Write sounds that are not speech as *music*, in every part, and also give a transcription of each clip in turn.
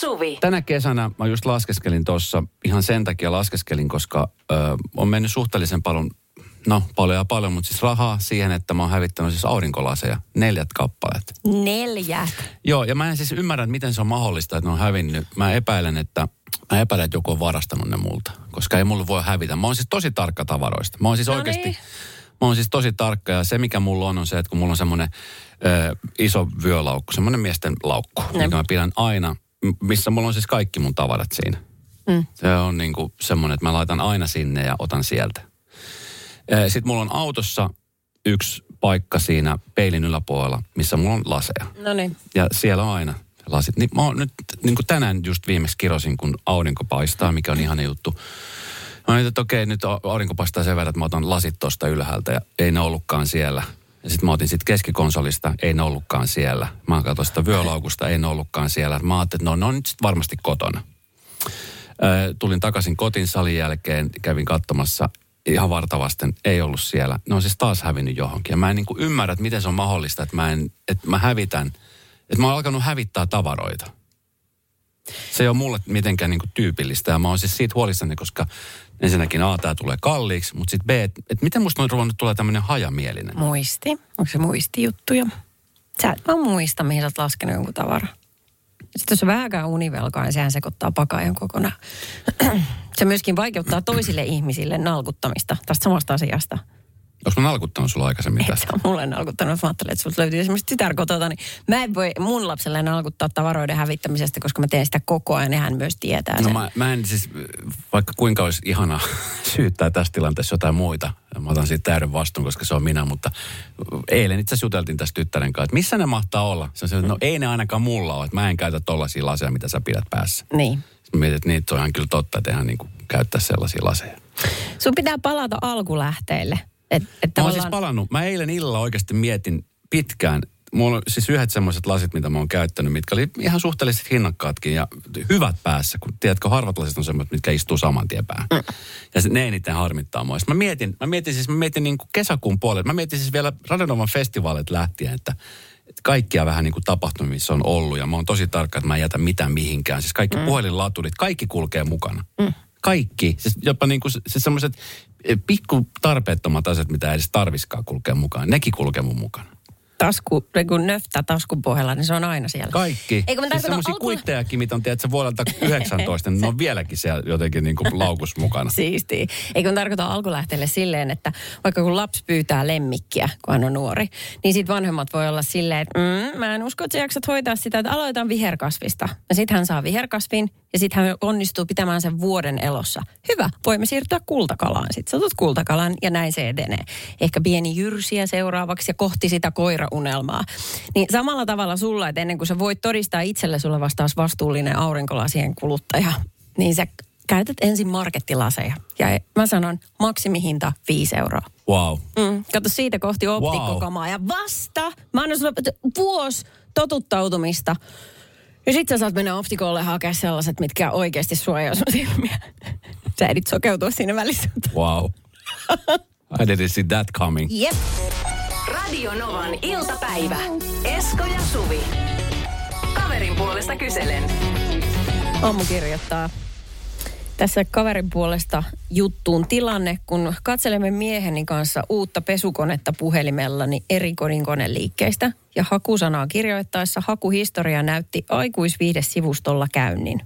Suvi. Tänä kesänä mä just laskeskelin tuossa, ihan sen takia laskeskelin, koska ö, on mennyt suhteellisen paljon, no paljon ja paljon, mutta siis rahaa siihen, että mä oon hävittänyt siis aurinkolaseja, neljät kappaleet. Neljä. Joo, ja mä en siis ymmärrä, että miten se on mahdollista, että ne on hävinnyt. Mä epäilen, että mä epäilen, että joku on varastanut ne multa, koska ei mulla voi hävitä. Mä oon siis tosi tarkka tavaroista. Mä oon siis No oikeasti, niin. mä oon siis tosi tarkka ja se mikä mulla on on se, että kun mulla on semmoinen ö, iso vyölaukku, semmoinen miesten laukku, Ne. mikä mä pidän aina, missä mulla on siis kaikki mun tavarat siinä. Mm. Se on niin kuin semmoinen, että mä laitan aina sinne ja otan sieltä. Sitten mulla on autossa yksi paikka siinä peilin yläpuolella, missä mulla on laseja. No niin. Ja siellä on aina lasit. Niin mä oon nyt niin kuin tänään just viimeksi kirosin, kun aurinko paistaa, mikä on ihana juttu. Mä mietin, että okei, nyt au- aurinko paistaa sen verran, että mä otan lasit tuosta ylhäältä ja ei ne ollutkaan siellä. Sitten mä otin sitten keskikonsolista, ei ne ollutkaan siellä. Mä katsoin sitä vyölaukusta, ei ne ollutkaan siellä. Mä ajattelin, että no, ne on nyt sitten varmasti kotona. Ö, tulin takaisin kotiin salin jälkeen, kävin katsomassa ihan vartavasten, ei ollut siellä. Ne on siis taas hävinnyt johonkin. Ja mä en niin ymmärrä, että miten se on mahdollista, että mä, en, että mä hävitän, että mä oon alkanut hävittää tavaroita. Se ei ole mulle mitenkään niin tyypillistä ja mä oon siis siitä huolissani, koska ensinnäkin A, tämä tulee kalliiksi, mutta sitten B, että et miten musta on ruvennut tulee tämmöinen hajamielinen. Muisti. Onko se muistijuttuja? Sä et vaan muista, mihin sä oot laskenut jonkun tavara. Sitten jos on vähänkään univelkaa, niin sehän sekoittaa pakaajan kokonaan. *clears throat* se myöskin vaikeuttaa toisille ihmisille nalkuttamista tästä samasta asiasta. Onko mä nalkuttanut sulla aikaisemmin Et tästä? on mulle nalkuttanut. Mä ajattelin, että sulta löytyy esimerkiksi tytär kotota, niin mä en voi mun lapselle nalkuttaa tavaroiden hävittämisestä, koska mä teen sitä koko ajan ja hän myös tietää No sen. mä, mä en siis, vaikka kuinka olisi ihana *laughs* syyttää tässä tilanteessa jotain muita, mä otan siitä täyden vastuun, koska se on minä, mutta eilen itse asiassa juteltiin tästä tyttären kanssa, että missä ne mahtaa olla? Se on se, että no ei ne ainakaan mulla ole, että mä en käytä tollaisia laseja, mitä sä pidät päässä. Niin. Sitten mä mietin, että niitä on ihan kyllä totta, että eihän niin kuin käyttää sellaisia laseja. Sun pitää palata alkulähteille. Et, et Mä oon siis palannut, mä eilen illalla oikeasti mietin pitkään, mulla on siis yhdet semmoiset lasit, mitä mä oon käyttänyt, mitkä oli ihan suhteellisesti hinnakkaatkin ja hyvät päässä, kun tiedätkö, harvat lasit on semmoiset, mitkä istuu saman tien päähän. Mm. Ja se, ne eniten harmittaa mua. Sitten mä mietin, mä mietin siis, mä mietin niin kuin kesäkuun puolelle, mä mietin siis vielä Radenovan festivaalit lähtien, että, että kaikkia vähän niin kuin tapahtumia, missä on ollut ja mä oon tosi tarkka, että mä en jätä mitään mihinkään. Siis kaikki mm. puhelinlaturit, kaikki kulkee mukana. Mm. Kaikki. Siis jopa niin kuin, siis semmoiset pikku tarpeettomat asiat, mitä ei edes tarviskaan kulkea mukaan. Nekin kulkee mun mukana. tasku, niin kun nöftä taskun pohjalla, niin se on aina siellä. Kaikki. Eikö mä siis semmoisia alku- kuittejakin, mitä on tiedätkö, vuodelta 19, niin ne on vieläkin siellä jotenkin niin kuin laukus mukana. *laughs* Siistiä. Eikö kun tarkoita alkulähteelle silleen, että vaikka kun lapsi pyytää lemmikkiä, kun hän on nuori, niin sitten vanhemmat voi olla silleen, että mm, mä en usko, että sä jaksat hoitaa sitä, että aloitan viherkasvista. Ja sitten hän saa viherkasvin ja sitten hän onnistuu pitämään sen vuoden elossa. Hyvä, voimme siirtyä kultakalaan. Sitten sä otat kultakalan ja näin se edenee. Ehkä pieni jyrsiä seuraavaksi ja kohti sitä koiraunelmaa. Niin samalla tavalla sulla, että ennen kuin sä voit todistaa itselle sulle vastaas vastuullinen aurinkolasien kuluttaja, niin sä käytät ensin markettilaseja. Ja mä sanon maksimihinta 5 euroa. Wow. Mm, kato siitä kohti optikkokamaa. Ja vasta, mä annan sulle vuosi totuttautumista. Ja sit sä saat mennä optikolle hakea sellaiset, mitkä oikeasti suojaa sun silmiä. *laughs* Sä ehdit sokeutua siinä välissä. Wow. I didn't see that coming. Jep. Radio Novan iltapäivä. Esko ja Suvi. Kaverin puolesta kyselen. Aamu kirjoittaa tässä kaverin puolesta juttuun tilanne, kun katselemme mieheni kanssa uutta pesukonetta puhelimellani eri kodinkoneliikkeistä. Ja hakusanaa kirjoittaessa hakuhistoria näytti aikuisviihdesivustolla käynnin.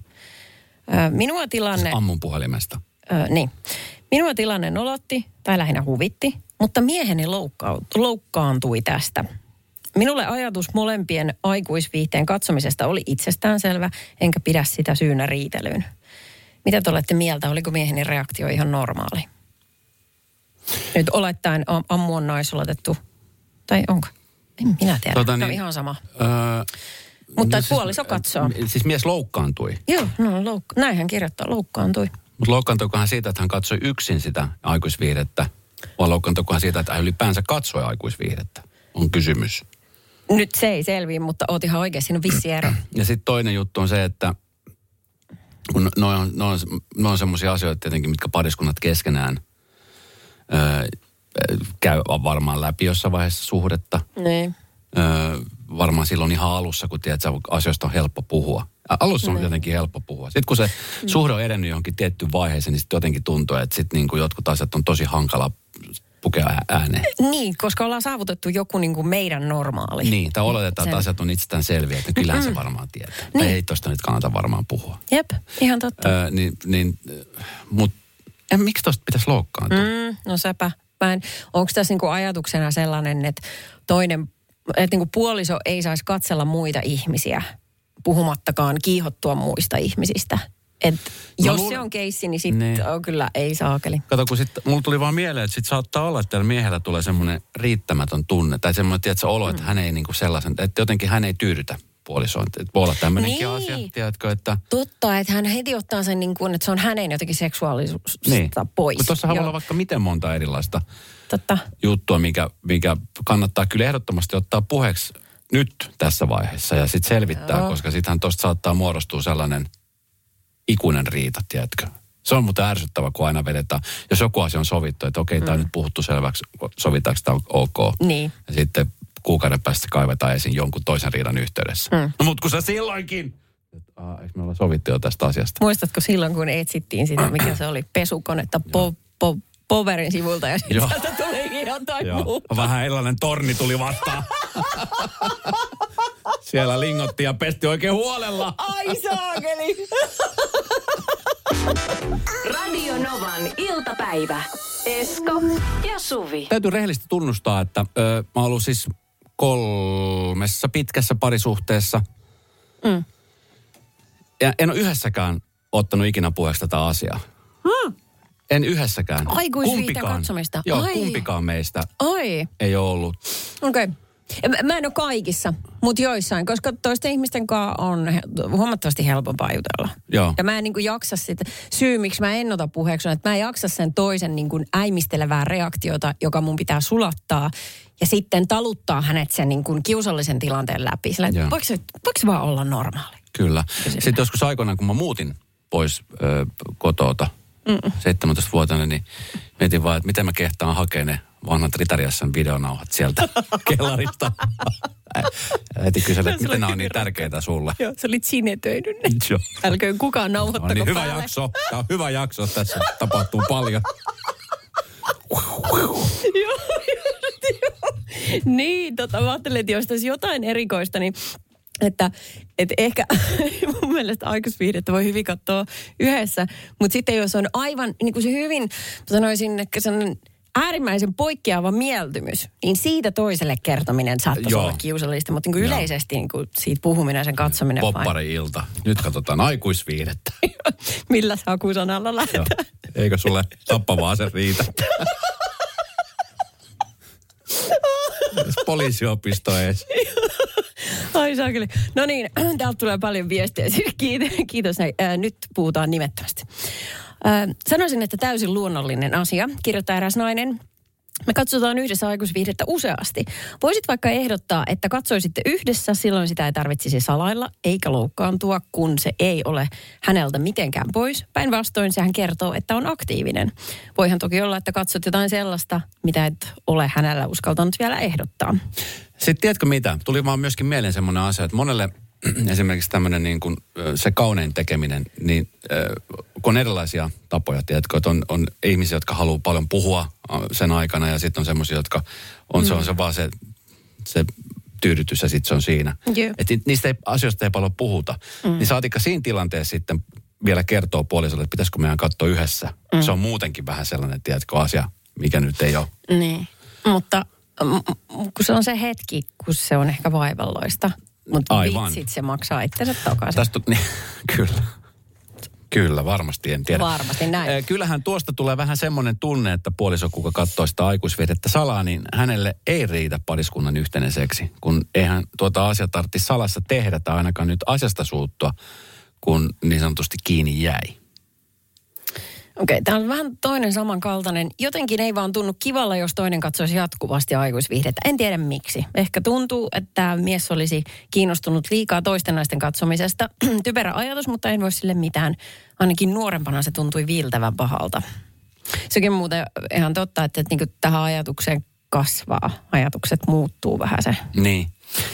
Minua tilanne... Ammun puhelimesta. Niin. Minua tilanne nolotti, tai lähinnä huvitti, mutta mieheni loukkaut- loukkaantui tästä. Minulle ajatus molempien aikuisviihteen katsomisesta oli itsestäänselvä, enkä pidä sitä syynä riitelyyn. Mitä te olette mieltä? Oliko mieheni reaktio ihan normaali? Nyt olettaen am- ammu on naisoletettu. Tai onko? En minä tiedä. Tota niin, no ihan sama. Öö, Mutta no et puoliso katsoo. Siis mies loukkaantui. Joo, no louk- näin hän kirjoittaa, loukkaantui. Mutta loukkaantuiko hän siitä, että hän katsoi yksin sitä aikuisviihdettä? Vai loukkaantuiko hän siitä, että hän ylipäänsä katsoi aikuisviihdettä? On kysymys. Nyt se ei selviä, mutta oot ihan oikein, siinä on vissi ero. Ja sitten toinen juttu on se, että kun noin on, noi on, noi on semmoisia asioita tietenkin, mitkä pariskunnat keskenään öö, käy varmaan läpi jossain vaiheessa suhdetta. Niin. Öö, varmaan silloin ihan alussa, kun tiedät, että asioista on helppo puhua. Alussa on jotenkin helppo puhua. Sitten kun se suhde on edennyt johonkin tiettyyn vaiheeseen, niin sitten jotenkin tuntuu, että sitten niin kuin jotkut asiat on tosi hankala pukea ääneen. Niin, koska ollaan saavutettu joku niin kuin meidän normaali. Niin, tai oletetaan, että asiat on itsestään selviä, että kyllähän se varmaan tietää. Tai Niin. ei tosta nyt kannata varmaan puhua. Jep, ihan totta. Öö, niin, niin, mutta miksi tosta pitäisi loukkaantua? Mm. Mm, no sepä. Mä en, onko tässä niinku ajatuksena sellainen, että toinen, että niinku puoliso ei saisi katsella muita ihmisiä, puhumattakaan kiihottua muista ihmisistä. Et Mä jos luulen- se on keissi, niin sitten Niin. on kyllä ei saakeli. Kato, kun sitten mulla tuli vaan mieleen, että sit saattaa olla, että tällä miehellä tulee semmoinen riittämätön tunne, tai semmoinen, tiedätkö, olo, että hän ei niinku sellaisen, että jotenkin hän ei tyydytä puolisoon. Että voi olla tämmöinenkin Niin. asia, tiedätkö, että... Totta, että hän heti ottaa sen niin kuin, että se on hänen jotenkin seksuaalisuudesta Niin. pois. Mutta tuossahan voi olla vaikka miten monta erilaista Totta. juttua, mikä, mikä kannattaa kyllä ehdottomasti ottaa puheeksi nyt tässä vaiheessa ja sitten selvittää, Joo. koska sittenhän tuosta saattaa muodostua sellainen ikuinen riita, tiedätkö? Se on muuten ärsyttävä, kun aina vedetään, jos joku asia on sovittu, että okei, tämä on nyt puhuttu selväksi, sovitaanko tämä ok. Niin. Ja sitten kuukauden päästä kaivetaan esiin jonkun toisen riidan yhteydessä. Mm. No mutta kun sä silloinkin... Aa, eikö me olla sovittu jo tästä asiasta? Muistatko silloin, kun etsittiin sitä, mikä se oli, pesukonetta po, po, Poverin sivulta ja sitten sieltä tuli jotain Joo. muuta. Vähän erilainen torni tuli vastaan. *laughs* Siellä lingotti ja pesti oikein huolella. Ai saakeli! Radio Novan iltapäivä. Esko ja Suvi. Täytyy rehellisesti tunnustaa, että ö, mä oon ollut siis kolmessa pitkässä parisuhteessa. Mm. Ja en ole yhdessäkään ottanut ikinä puheeksi tätä asiaa. Hmm. En yhdessäkään. Aikuisviihteen Kumpikaan. katsomista. Joo, Ai. kumpikaan meistä Ai, ei ole ollut. okei. Okay. Mä en ole kaikissa, mutta joissain, koska toisten ihmisten kanssa on huomattavasti helpompaa jutella. Joo. Ja mä en niin kuin jaksa sitä, syy miksi mä en ota puheeksi on, että mä en jaksa sen toisen niin kuin äimistelevää reaktiota, joka mun pitää sulattaa. Ja sitten taluttaa hänet sen niin kuin kiusallisen tilanteen läpi. Sillä, että voiko, se, voiko se vaan olla normaali? Kyllä. Sitten joskus aikoinaan, kun mä muutin pois ö, kotota, mm. 17-vuotiaana, niin mietin vaan, että miten mä kehtaan hakea ne vanhat Ritariassan videonauhat sieltä *laughs* kellarista. Äiti kyseli, että miten nämä on niin tärkeitä sulle. Joo, sinetöinyt ne. Joo. Älköön kukaan Tämä nauhoittako on niin hyvä päälle. jakso. Tämä on hyvä jakso. Tässä tapahtuu paljon. Joo. Niin, tota, mä ajattelin, että jos tässä jotain erikoista, niin että, että ehkä *laughs* mun mielestä aikuisviihdettä voi hyvin katsoa yhdessä, mutta sitten jos on aivan niin kuin se hyvin, sanoisin, että sellainen äärimmäisen poikkeava mieltymys, niin siitä toiselle kertominen saattaisi Joo. olla kiusallista, mutta niin kuin Joo. yleisesti niin kuin siitä puhuminen ja sen katsominen vain. Poppari-ilta. Nyt katsotaan aikuisviihdettä. *laughs* Millä hakusanalla Joo. lähdetään. Eikö sulle tappava ase riitä? *laughs* Poliisiopisto edes. Ai saakeli. No niin, *clears throat* täältä tulee paljon viestejä. Siis Kiitos. kiitos nyt puhutaan nimettömästi. Sanoisin, että täysin luonnollinen asia, kirjoittaa eräs nainen. Me katsotaan yhdessä aikuisviihdettä useasti. Voisit vaikka ehdottaa, että katsoisitte yhdessä, silloin sitä ei tarvitsisi salailla eikä loukkaantua, kun se ei ole häneltä mitenkään pois. Päinvastoin sehän kertoo, että on aktiivinen. Voihan toki olla, että katsot jotain sellaista, mitä et ole hänellä uskaltanut vielä ehdottaa. Sitten tiedätkö mitä? Tuli vaan myöskin mieleen semmoinen asia, että monelle *clears throat* esimerkiksi tämmöinen niin kuin, se kaunein tekeminen, niin kun on erilaisia tapoja, tiedätkö, että on, on ihmisiä, jotka haluaa paljon puhua sen aikana ja sitten on semmoisia, jotka on, mm. se on se vaan se, se tyydytys ja sitten se on siinä. Jep. Että niistä ei, asioista ei paljon puhuta. Mm. Niin saatikka siinä tilanteessa sitten vielä kertoo puolisolle, että pitäisikö meidän katsoa yhdessä. Mm. Se on muutenkin vähän sellainen, tiedätkö, asia, mikä nyt ei ole. Niin, mutta mm, mm, kun se on se hetki, kun se on ehkä vaivalloista. Mutta Aivan. vitsit se maksaa itsensä takaisin. Tästä, *laughs* niin, kyllä. Kyllä, varmasti, en tiedä. Varmasti näin. Kyllähän tuosta tulee vähän semmoinen tunne, että puoliso, kuka katsoo sitä aikuisviedettä salaa, niin hänelle ei riitä pariskunnan yhteinen seksi, kun eihän tuota asiaa tarvitse salassa tehdä tai ainakaan nyt asiasta suuttua, kun niin sanotusti kiinni jäi. Okei, tämä on vähän toinen samankaltainen. Jotenkin ei vaan tunnu kivalla, jos toinen katsoisi jatkuvasti aikuisviihdettä. En tiedä miksi. Ehkä tuntuu, että mies olisi kiinnostunut liikaa toisten naisten katsomisesta. *clears throat* Typerä ajatus, mutta en voi sille mitään. Ainakin nuorempana se tuntui viiltävän pahalta. Sekin muuten ihan totta, että, että niin tähän ajatukseen kasvaa, ajatukset muuttuu vähän se. Niin.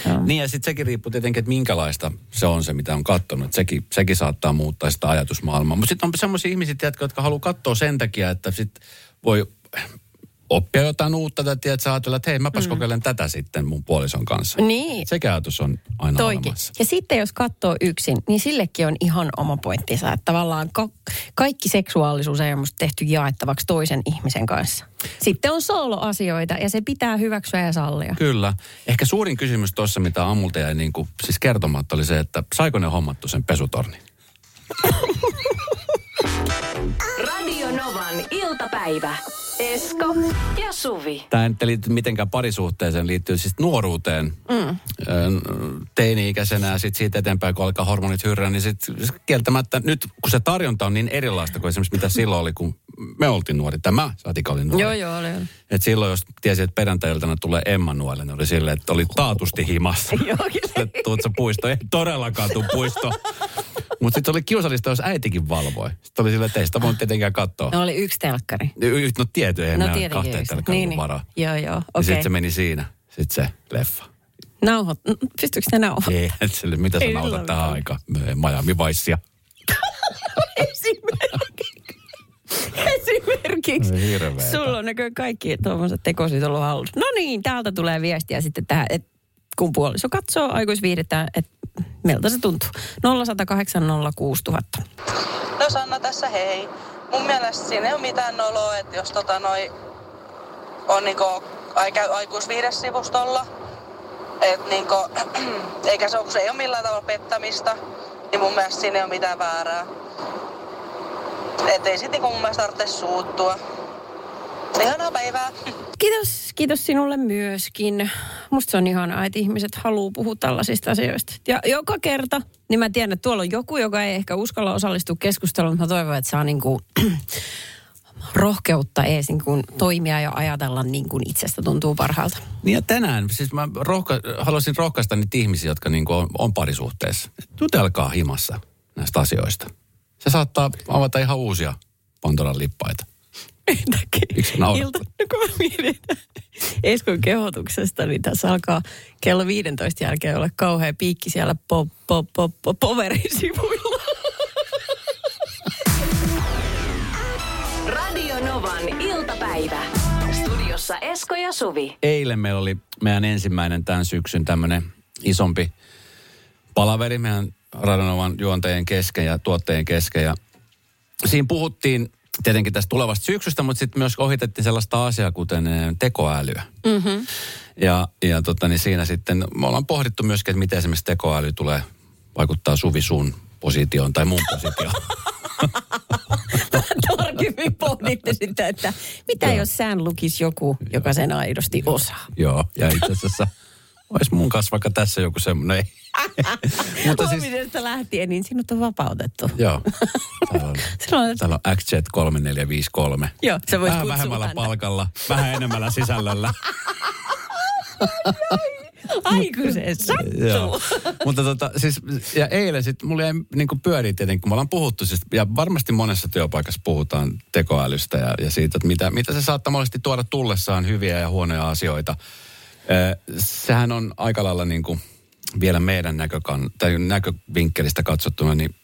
Joo. Niin ja sitten sekin riippuu tietenkin, että minkälaista se on se, mitä on katsonut. Sekin, sekin saattaa muuttaa sitä ajatusmaailmaa. Mutta sitten on semmoisia ihmisiä, jotka haluaa katsoa sen takia, että sitten voi oppia jotain uutta tai tiedät, sä ajatella, että hei, mäpäs mm. kokeilen tätä sitten mun puolison kanssa. Niin. Sekä ajatus on aina Toikin. olemassa. Ja sitten jos katsoo yksin, niin sillekin on ihan oma pointtinsa, että tavallaan ka- kaikki seksuaalisuus ei ole musta tehty jaettavaksi toisen ihmisen kanssa. Sitten on soloasioita ja se pitää hyväksyä ja sallia. Kyllä. Ehkä suurin kysymys tuossa, mitä Ammulta jäi niin kuin, siis kertomatta, oli se, että saiko ne hommattu sen pesutornin? *laughs* Radio Novan iltapäivä. Esko ja Suvi. Tämä ei liity mitenkään parisuhteeseen, liittyy siis nuoruuteen. Mm. Teini-ikäisenä ja sitten siitä eteenpäin, kun alkaa hormonit hyrrää, niin sitten kieltämättä nyt, kun se tarjonta on niin erilaista kuin esimerkiksi mitä *laughs* silloin oli, kun me oltiin nuori. Tämä, Satika oli nuori. Joo, joo, oli. oli. Et silloin, jos tiesi, että perjantai-iltana tulee Emmanuelle, niin oli silleen, että oli taatusti himassa. *laughs* Joo, Että tuut sä puisto? Ei todellakaan tuu puisto. Mutta sitten oli kiusallista, jos äitikin valvoi. Sitten oli silleen, että ei sitä voi tietenkään katsoa. No oli yksi telkkari. Y- No tietty, eihän No kahteen telkkaan Niin, niin, niin. varaa. Joo, joo, Ja okei. sitten se meni siinä, sitten se leffa. Nauhot, n- pystyykö ne nauhoittamaan? Ei, sille, mitä sä Ei sillä tähän aikaan? Miami Viceia. Esimerkiksi. *laughs* Esimerkiksi. Ei hirveetä. Sulla on näkö kaikki tuommoiset tekosit ollut hallussa. No niin, täältä tulee viestiä sitten tähän, että kun puoliso katsoo aikuisviihdettä, että miltä se tuntuu. 0108 06000. No Sanna tässä hei. Mun mielestä siinä ei ole mitään noloa, että jos tota noi on niinku, ai, käy aikuisviihdesivustolla, et niinku, *clears throat* eikä se, ole- kun se ei ole millään tavalla pettämistä, niin mun mielestä siinä ei ole mitään väärää. Et ei sit niinku mun mielestä tarvitse suuttua. Ihanaa päivää. Kiitos, kiitos sinulle myöskin. Musta se on ihanaa, että ihmiset haluaa puhua tällaisista asioista. Ja joka kerta, niin mä tiedän, että tuolla on joku, joka ei ehkä uskalla osallistua keskusteluun, mutta mä toivon, että saa niin kuin *clears throat* rohkeutta ees niin kuin toimia ja ajatella niin kuin itsestä tuntuu parhaalta. Niin ja tänään, siis mä rohka, haluaisin rohkaista niitä ihmisiä, jotka niin on, on parisuhteessa. Jutelkaa himassa näistä asioista. Se saattaa avata ihan uusia Pandoran lippaita. Naurat? Ilta, *laughs* kun Eskon kehotuksesta, niin tässä alkaa kello 15 jälkeen olla kauhea piikki siellä po, po, po, po, poverin sivuilla. Radio Novan iltapäivä. Studiossa Esko ja Suvi. Eilen meillä oli meidän ensimmäinen tämän syksyn tämmöinen isompi palaveri meidän Radanovan juontajien kesken ja tuottajien kesken. Ja siinä puhuttiin tietenkin tästä tulevasta syksystä, mutta sitten myös ohitettiin sellaista asiaa, kuten eh, tekoälyä. Mm-hmm. Ja, ja tota, niin siinä sitten me ollaan pohdittu myöskin, että miten esimerkiksi tekoäly tulee vaikuttaa Suvi sun positioon tai mun positioon. *laughs* Tarkemmin pohditte sitä, että mitä Joo. jos sään lukisi joku, joka sen aidosti osaa. Joo, ja itse asiassa olisi mun kanssa vaikka tässä joku semmoinen. *laughs* Mutta siis, Huomisesta lähtien, niin sinut on vapautettu. joo. Täällä on, *laughs* Silloin, täällä on XJet 3453. Joo, sä voit Vähän vähemmällä häntä. palkalla, vähän enemmällä sisällöllä. *laughs* aikuisen Joo. sattuu. Mutta tota, siis, ja eilen sitten mulla jäi niin pyörii tietenkin, kun me ollaan puhuttu, siis, ja varmasti monessa työpaikassa puhutaan tekoälystä ja, ja siitä, että mitä, mitä se saattaa mahdollisesti tuoda tullessaan hyviä ja huonoja asioita. Sehän on aika lailla niin kuin vielä meidän näkökan, tai näkövinkkelistä katsottuna, niin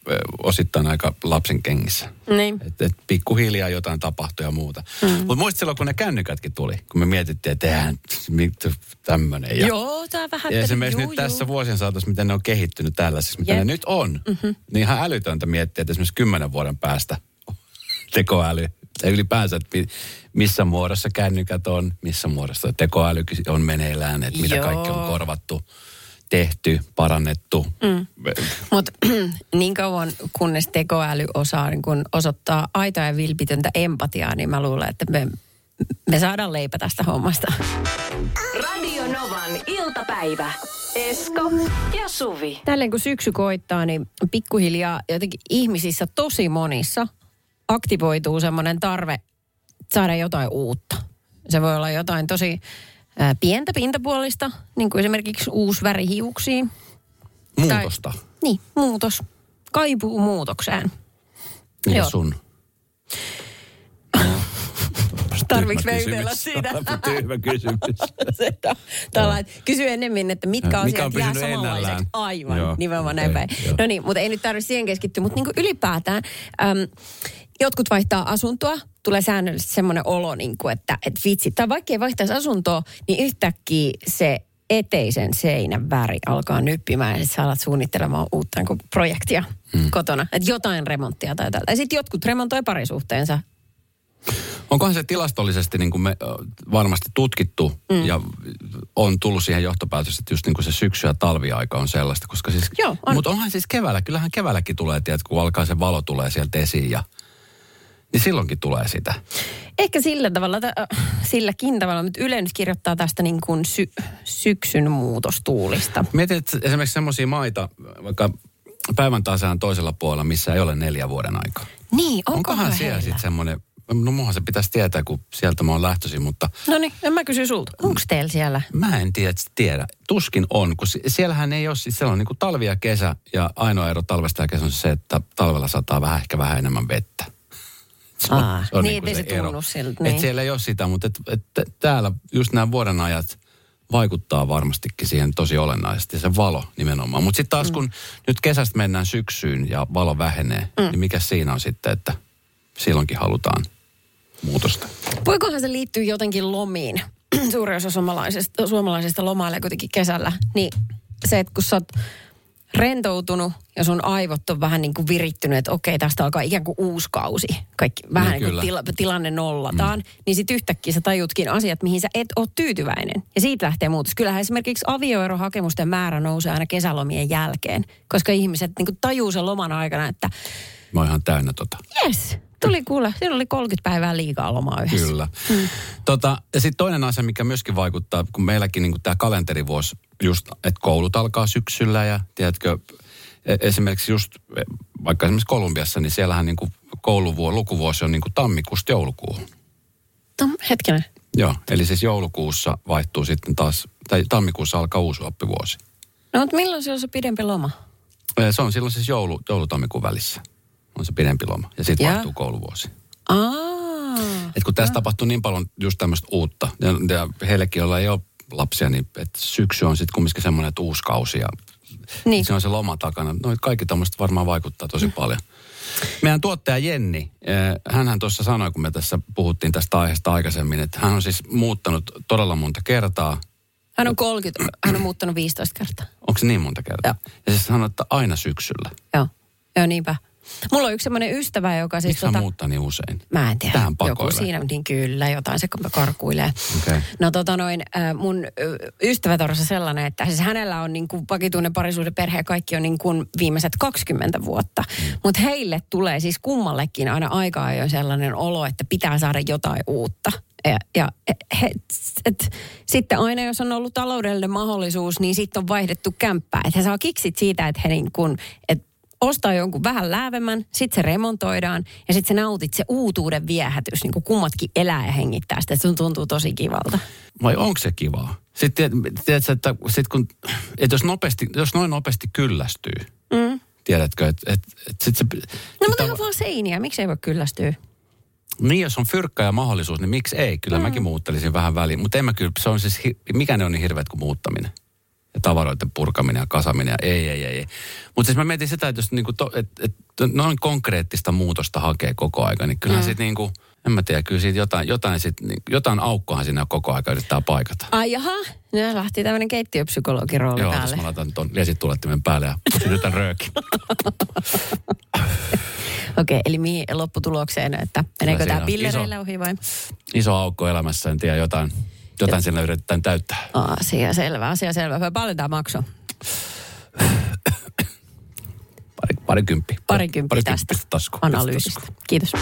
osittain aika lapsen kengissä. Niin. Että et pikkuhiljaa jotain tapahtui ja muuta. Mm. Mutta muistat silloin, kun ne kännykätkin tuli, kun me mietittiin, että eihän tämmöinen. Ja, Joo, tää vähän... ja esimerkiksi juu, nyt tässä juu. vuosien saatossa, miten ne on kehittynyt tällaisiksi, mitä Jep. ne nyt on. Mm-hmm. Niin ihan älytöntä miettiä, että esimerkiksi kymmenen vuoden päästä *laughs* tekoäly, tai ylipäänsä, että mi- missä muodossa kännykät on, missä muodossa tekoäly on meneillään, että mitä Joo. kaikki on korvattu, tehty, parannettu. Mm. Mutta *clears throat* niin kauan, kunnes tekoäly osaa niin kun osoittaa aitoa ja vilpitöntä empatiaa, niin mä luulen, että me, me saadaan leipä tästä hommasta. Radio Novan iltapäivä. Esko ja Suvi. Tälleen kun syksy koittaa, niin pikkuhiljaa jotenkin ihmisissä tosi monissa aktivoituu semmoinen tarve saada jotain uutta. Se voi olla jotain tosi ää, pientä pintapuolista, niin kuin esimerkiksi uusi väri hiuksiin. Muutosta. Niin, muutos. Kaipuu muutokseen. Mikä Joo. sun? Ydellä kysymys. siitä? *laughs* Tyhmä kysymys. *laughs* Tällä, kysy ennemmin, että mitkä Mikä asiat on jää samanlaiseksi. ennällään? Aivan, Joo, nimenomaan näin päin. No niin, mutta ei nyt tarvitse siihen keskittyä, mutta niin ylipäätään äm, jotkut vaihtaa asuntoa, tulee säännöllisesti semmoinen olo, niin kuin, että, että vitsi, tai vaikka ei vaihtaisi asuntoa, niin yhtäkkiä se eteisen seinän väri alkaa nyppimään ja sä alat suunnittelemaan uutta niin projektia hmm. kotona. Että jotain remonttia tai tältä. Ja sitten jotkut remontoi parisuhteensa. Onkohan se tilastollisesti niin kuin me, varmasti tutkittu mm. ja on tullut siihen johtopäätös, että just niin kuin se syksy- ja talviaika on sellaista, koska siis, Joo, on. mutta onhan siis keväällä, kyllähän keväälläkin tulee, tiedät, kun alkaa se valo tulee sieltä esiin ja niin silloinkin tulee sitä. Ehkä sillä tavalla, äh, silläkin tavalla, mutta Yle nyt kirjoittaa tästä niin kuin sy- syksyn muutostuulista. Mietin, että esimerkiksi semmoisia maita, vaikka päivän tasaan toisella puolella, missä ei ole neljä vuoden aikaa. Niin, onkohan, Onkohan siellä sitten semmoinen, no muuhan se pitäisi tietää, kun sieltä mä oon lähtöisin, mutta No niin, en mä kysy sulta. Onko teillä siellä? Mä en tiedä, tiedä. Tuskin on, kun si- siellähän ei ole, siis siellä on niin kuin talvi ja kesä ja ainoa ero talvesta ja kesä on se, että talvella sataa vähän ehkä vähän enemmän vettä. *laughs* Se Aa, niin, niinku ettei se ero. tunnu siltä, Et niin. siellä ei ole sitä, mutta et, et, täällä just nämä vuoden ajat vaikuttaa varmastikin siihen tosi olennaisesti, se valo nimenomaan. Mutta sitten taas kun nyt kesästä mennään syksyyn ja valo vähenee, mm. niin mikä siinä on sitten, että silloinkin halutaan muutosta. Voikohan se liittyä jotenkin lomiin? *clears throat* Suuri osa suomalaisista, suomalaisista lomailee kuitenkin kesällä. Niin se, että kun sä oot rentoutunut ja sun aivot on vähän niin kuin virittynyt, että okei, tästä alkaa ikään kuin uusi kausi. Kaikki vähän Niin, niin, kuin tila, tilanne nollataan. Mm. Niin sit yhtäkkiä sä tajutkin asiat, mihin sä et ole tyytyväinen. Ja siitä lähtee muutos. Kyllähän esimerkiksi avioerohakemusten määrä nousee aina kesälomien jälkeen. Koska ihmiset niin kuin tajuu sen loman aikana, että Mä oon ihan täynnä tota. jes, tuli kuule, siinä oli 30 päivää liikaa lomaa yhdessä. Kyllä. Mm. Tota, ja sitten toinen asia, mikä myöskin vaikuttaa, kun meilläkin niin tämä kalenterivuosi, just, että koulut alkaa syksyllä ja tiedätkö, e- esimerkiksi just, e, vaikka esimerkiksi Kolumbiassa, niin siellähän niin kouluvuo, lukuvuosi on niin kuin tammikuusta joulukuuhun. No, hetkinen. Joo, eli siis joulukuussa vaihtuu sitten taas, tai tammikuussa alkaa uusi oppivuosi. No, mutta milloin se on se pidempi loma? E, Se on silloin siis joulu, joulutammikuun välissä. On se pidempi loma. Ja sitten vaihtuu kouluvuosi. Aa. Et kun tässä tapahtuu niin paljon just tämmöistä uutta, ja, ja heillekin, joilla ei ole lapsia, niin et syksy on sitten kumminkin semmoinen, että uusi kausi ja Niin. se on se loma takana. No kaikki tämmöistä varmaan vaikuttaa tosi paljon. Meidän tuottaja Jenni, hän tuossa sanoi, kun me tässä puhuttiin tästä aiheesta aikaisemmin, että hän on siis muuttanut todella monta kertaa. Hän on 30, hän on muuttanut 15 kertaa. Onko se niin monta kertaa? Ja siis sanoi, että aina syksyllä. Joo, joo niinpä. Mulla on yksi semmoinen ystävä, joka siis... Miksi muuttaa niin usein? Mä en tiedä. Tähän Joku pakoilee. siinä, niin kyllä, jotain se karkuilee. Okei. No tota noin, mun ö, ystävätorassa sellainen, että siis hänellä on niin kuin vakituinen parisuuden perhe ja kaikki on niin kuin viimeiset 20 vuotta. Mm. Mutta heille tulee siis kummallekin aina aika ajoin sellainen olo, että pitää saada jotain uutta. Ja, ja he, et, sitten aina, jos on ollut taloudellinen mahdollisuus, niin sitten on vaihdettu kämppää. Että he saa kiksit siitä, että he niin kuin, että ostaa jonkun vähän läävemmän, sitten se remontoidaan ja sitten sä nautit se uutuuden viehätys, niin kuin kummatkin elää ja hengittää sitä. Se tuntuu tosi kivalta. Vai onko se kivaa? Sitten tiedät- tiedätkö, että, sit kun, että jos, nopeasti, jos noin nopeasti kyllästyy, Mm. tiedätkö, että et, et sit se... No mutta ihan vaan seiniä, miksi ei voi kyllästyä? Niin, jos on fyrkkä ja mahdollisuus, niin miksi ei? Kyllä mm. mäkin muuttelisin vähän väliin. Mutta en mä kyllä, se on siis, mikä ne on niin hirveät kuin muuttaminen? Ja tavaroiden purkaminen ja kasaminen ja ei, ei, ei. ei. Mutta siis mä mietin sitä, että jos niinku to, et, et, noin konkreettista muutosta hakee koko aika, niin kyllähän mm. sitten niinku, en mä tiedä, kyllä siitä jotain, jotain, sit, jotain aukkohan siinä koko aika yrittää paikata. Ai jaha, no lähti tämmöinen keittiöpsykologin rooli Joo, päälle. tässä mä laitan tuon lesitulettimen päälle ja sytytän röökin. *laughs* Okei, eli mihin lopputulokseen, että meneekö tämä pillereillä ohi vai? Iso aukko elämässä, en tiedä, jotain, jotain siellä yritetään täyttää. Asia selvä, asia selvä. Paljon tämä maksoi? Pari, parikymppi. Parikymppi Pari tästä tästä tasku. analyysistä. Kiitos.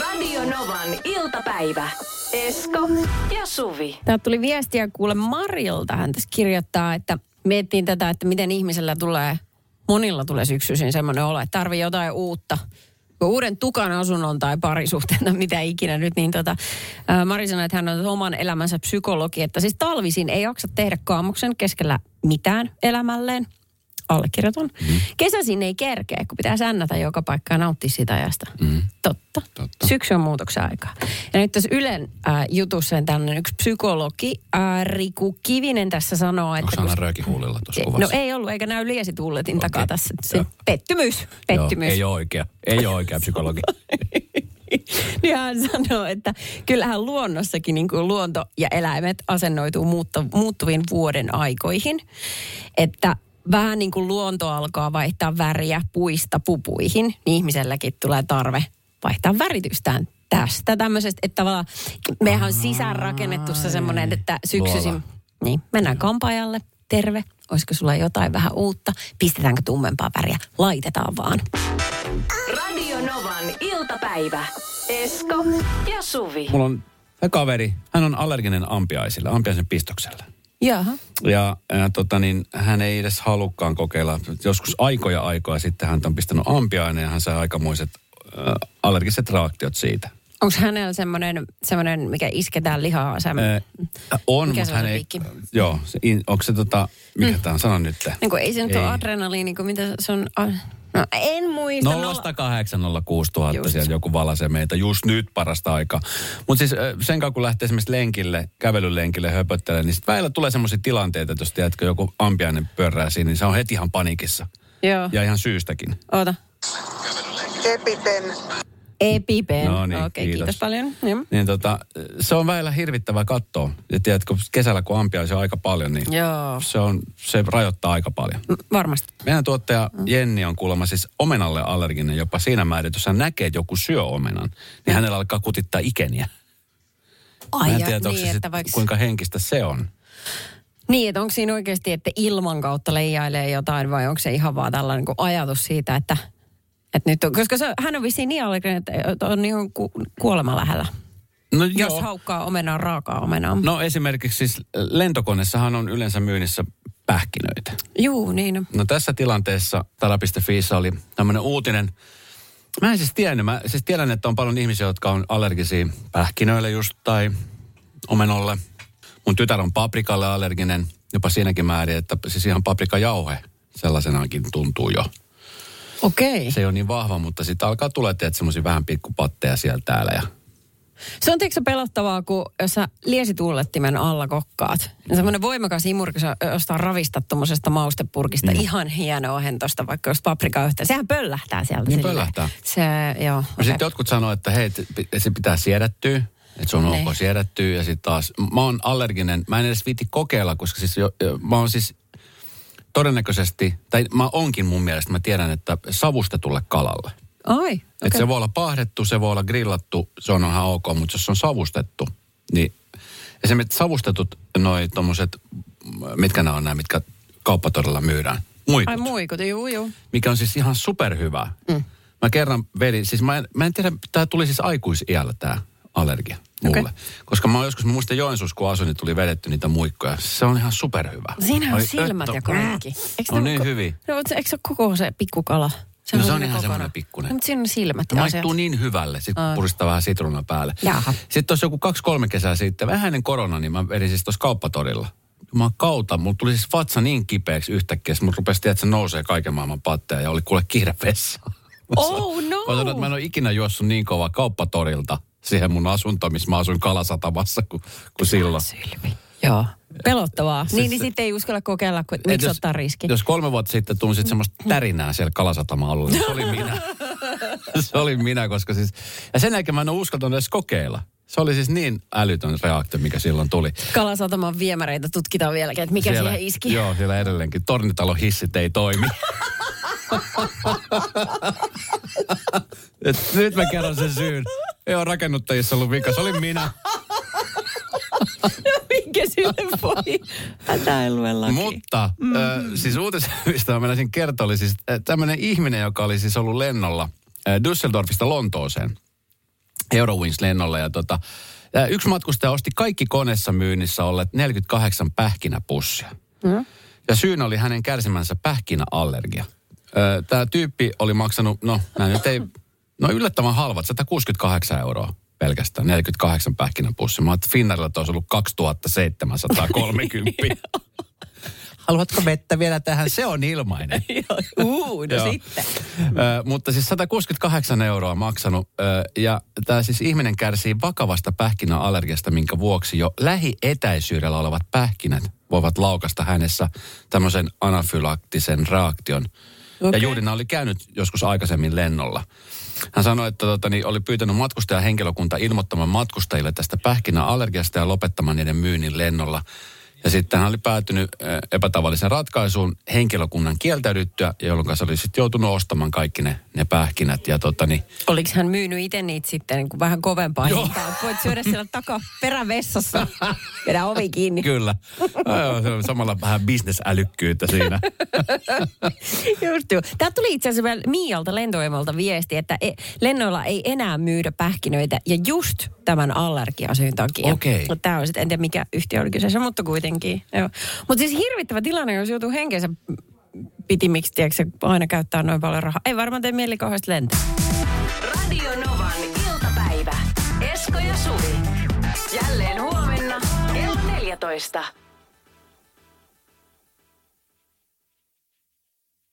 Radio Novan iltapäivä. Esko ja Suvi. Täältä tuli viestiä kuule Marilta. Hän tässä kirjoittaa, että miettiin tätä, että miten ihmisellä tulee, monilla tulee syksyisin semmoinen olo, että tarvii jotain uutta. Uuden tukan asunnon tai parisuhteen tai mitä ikinä nyt, niin tota, Mari sanoi, että hän on oman elämänsä psykologi, että siis talvisin ei jaksa tehdä kaamuksen keskellä mitään elämälleen. Allekirjoitan. Mm. Kesäsin ei kerkeä, kun pitää sännätä joka paikkaa ja nauttia siitä ajasta. Mm. Totta. Totta. Syksy on muutoksen aikaa. Ja nyt tässä Ylen äh, jutussa on tämmöinen yksi psykologi, äh, Riku Kivinen tässä sanoo, että... Onko Anna röökihuulilla tuossa No kuvassa? ei ollut, eikä näy liesitulletin okay. takaa tässä. Se Joo. pettymys, pettymys. Joo, ei ole oikea. Ei ole oikea psykologi. *laughs* niin hän sanoo, että kyllähän luonnossakin niin kuin luonto ja eläimet asennoituu muuttu, muuttuviin vuoden aikoihin. Että vähän niin kuin luonto alkaa vaihtaa väriä puista pupuihin, niin ihmiselläkin tulee tarve vaihtaa väritystään tästä tämmöisestä, että tavallaan mehän on sisäänrakennettu se semmoinen, että syksyisin, Luola. niin mennään kampaajalle, terve, olisiko sulla jotain vähän uutta, pistetäänkö tummempaa väriä, laitetaan vaan. Radio Novan iltapäivä. Esko ja Suvi. Mulla on kaveri, hän on allerginen ampiaisille, ampiaisen pistokselle. Jaha. Ja, ja tota niin, hän ei edes halukkaan kokeilla. Joskus aikoja aikoja sitten hän on pistänyt ampiainen ja hän sai aikamoiset äh, allergiset reaktiot siitä. Onko hänellä semmoinen, semmoinen, mikä isketään lihaa? Sem... Äh, on, Mikä mutta hän ei... piikki? Joo, se, in, onko se tota, mikä mm. tämä on, sano nyt. niin kuin, ei se nyt ole adrenaliini, kun mitä se on... a- No en muista. Nollasta 806 000 Just. siellä joku valasee meitä just nyt parasta aikaa. Mutta siis sen kanssa kun lähtee esimerkiksi lenkille, kävelylenkille höpöttelee, niin sitten välillä tulee semmoisia tilanteita, että jos tiedätkö, joku ampiainen pyörää siinä, niin se on heti ihan panikissa. Joo, Ja ihan syystäkin. oota. Epipen. Epipen. No niin, Okei, kiitos. kiitos paljon. Joo. Niin tota, se on välillä hirvittävää katsoa. Ja tiedätkö, kesällä kun ampiaisia on aika paljon, niin Joo, se, on, se rajoittaa aika paljon. M- varmasti. Meidän tuottaja Jenni on kuulemma siis omenalle allerginen jopa siinä määrin, että jos hän näkee, että joku syö omenan, niin hänellä alkaa kutittaa ikeniä. Ai Mä en tiedä, niin, se sit, että vaikka... kuinka henkistä se on. Niin, että onko siinä oikeasti, että ilman kautta leijailee jotain vai onko se ihan vaan tällainen niin ajatus siitä, että, että nyt on, koska se, hän on vissiin niin allerginen, että on ihan ku, kuolema lähellä. No, Jos joo. haukkaa omenaa, raakaa omenaa. no esimerkiksi siis lentokoneessahan on yleensä myynnissä pähkinöitä. Juu, niin. No tässä tilanteessa tara.fiissa oli tämmöinen uutinen. Mä en siis tiennyt, mä siis tiedän, että on paljon ihmisiä, jotka on allergisia pähkinöille just tai omenolle. Mun tytär on paprikalle allerginen, jopa siinäkin määrin, että siis ihan paprikajauhe sellaisenaankin tuntuu jo. Okei. Se ei ole niin vahva, mutta sitten alkaa tulla, että semmoisia vähän pikkupatteja siellä täällä. Ja... Se on tiedätkö pelottavaa, kun jos sä liesituulettimen alla kokkaat. Niin semmoinen voimakas sä jostain ravistat tuommoisesta maustepurkista. Mm. Ihan hienoa hentosta, vaikka jos paprika yhtä. Sehän pöllähtää sieltä. Niin silleen. pöllähtää. Se, joo. No okei. sitten jotkut sanoo, että hei, et- et se pitää siedättyä, että se on Niin. ok siedättyä. Ja sitten taas, mä oon allerginen, mä en edes viitti kokeilla, koska siis jo- mä oon siis todennäköisesti, tai mä onkin mun mielestä, mä tiedän, että savustetulle kalalle. Ai, Okay. Että se voi olla pahdettu, se voi olla grillattu, se on ihan ok, mutta jos se on savustettu, niin esimerkiksi savustetut noi tommoset, mitkä nämä on nämä, mitkä kauppatorilla myydään, muikut, Ai muikut, juu, juu. mikä on siis ihan superhyvä. Mm. Mä kerran vedin, siis mä en, mä en tiedä, tämä tuli siis aikuisiällä tämä allergia mulle. Okei. Koska mä joskus, mä muistan Joensuussa, kun asuin, niin tuli vedetty niitä muikkoja. Se on ihan superhyvä. Siinä on Ai, silmät öttö. ja kaikki. Eikö On ne- niin hyviä. No, mutta se- eikö se ole koko se pikkukala? Se No se on ihan semmoinen pikkunen. No, mutta siinä on silmät ja Maistuu asiat. niin hyvälle. Sitten Ai. puristaa vähän sitruunaa päälle. Jaha. Sitten tuossa joku kaksi-kolme kesää sitten, vähän ennen korona, niin mä vedin siis tuossa kauppatorilla. Mä kauta, mulla tuli siis vatsa niin kipeäksi yhtäkkiä, että mulla rupesi tiedä, että se nousee kaiken maailman patteja ja oli kuule kiire vessaan. Oh no! Mä sanoin, että mä en ole ikinä juossut niin kova kauppatorilta siihen mun asuntoon, missä mä asuin Kalasatamassa kuin, kuin silloin. Sylvi. Joo. Pelottavaa. Se- niin, niin sitten ei uskalla kokeilla, kun miksi jos- ottaa riski. Jos kolme vuotta sitten tunsit semmoista tärinää siellä Kalasatama-alueella, se oli minä. *laughs* se oli minä, koska siis... Ja sen jälkeen mä en ole uskaltanut edes kokeilla. Se oli siis niin älytön reaktio, mikä silloin tuli. Kalasataman viemäreitä tutkitaan vieläkin, että mikä siihen iski. Joo, siellä edelleenkin. Tornitalon hissit ei toimi. *laughs* Et nyt mä kerron sen syyn. Ei ole rakennuttajissa ollut vika, se oli minä. Mikä sille voi? Hätäiluellakin. Mutta mm. äh, siis uutis, mistä mä menisin kertoa, oli siis tämmöinen ihminen, joka oli siis ollut lennolla Düsseldorfista Lontooseen. Eurowings-lennolla ja tota, yksi matkustaja osti kaikki koneessa myynnissä olleet 48 pähkinäpussia. Mm. Ja syynä oli hänen kärsimänsä pähkinäallergia. Tämä tyyppi oli maksanut, no nämä nyt ei, no yllättävän halvat, 168 euroa pelkästään, 48 pähkinäpussia. Mä että Finnarilla olisi ollut 2730. *laughs* haluatko vettä vielä tähän? Se on ilmainen. *laughs* Uu, no Joo. sitten. Ö, mutta siis 168 euroa maksanut. Ö, ja tämä siis ihminen kärsii vakavasta pähkinäallergiasta, minkä vuoksi jo lähietäisyydellä olevat pähkinät voivat laukasta hänessä tämmöisen anafylaktisen reaktion. Okay. Ja. Juudina oli käynyt joskus aikaisemmin lennolla. Hän sanoi, että tota, niin oli pyytänyt matkustajahenkilökunta ilmoittamaan matkustajille tästä pähkinäallergiasta ja lopettamaan niiden myynnin lennolla. Ja sitten hän oli päätynyt äh, epätavalliseen ratkaisuun henkilökunnan kieltäydyttyä, jolloin se oli sitten joutunut ostamaan kaikki ne, ne pähkinät. Ja tota, niin, Oliko hän myynyt itse niitä sitten niin kuin vähän kovempaa Joo. hintaa? Voit syödä siellä takaa perävessassa. Vedä ovi kiinni. Kyllä. Se on samalla vähän bisnesälykkyyttä siinä. *laughs* Just joo. Tää tuli itse asiassa vielä Mialta lentoemalta viesti, että e- lennoilla ei enää myydä pähkinöitä ja just tämän allergiasyyn takia. Okei. Tämä on sitten, en tiedä mikä yhtiö oli kyseessä, mutta kuitenkin. Mutta siis hirvittävä tilanne, jos joutuu henkensä pitimiksi, tiedätkö, aina käyttää noin paljon rahaa. Ei varmaan tee mieli kauheasti lentää. Radio Novan iltapäivä. Esko ja Suvi. Jälleen huomenna kello 14.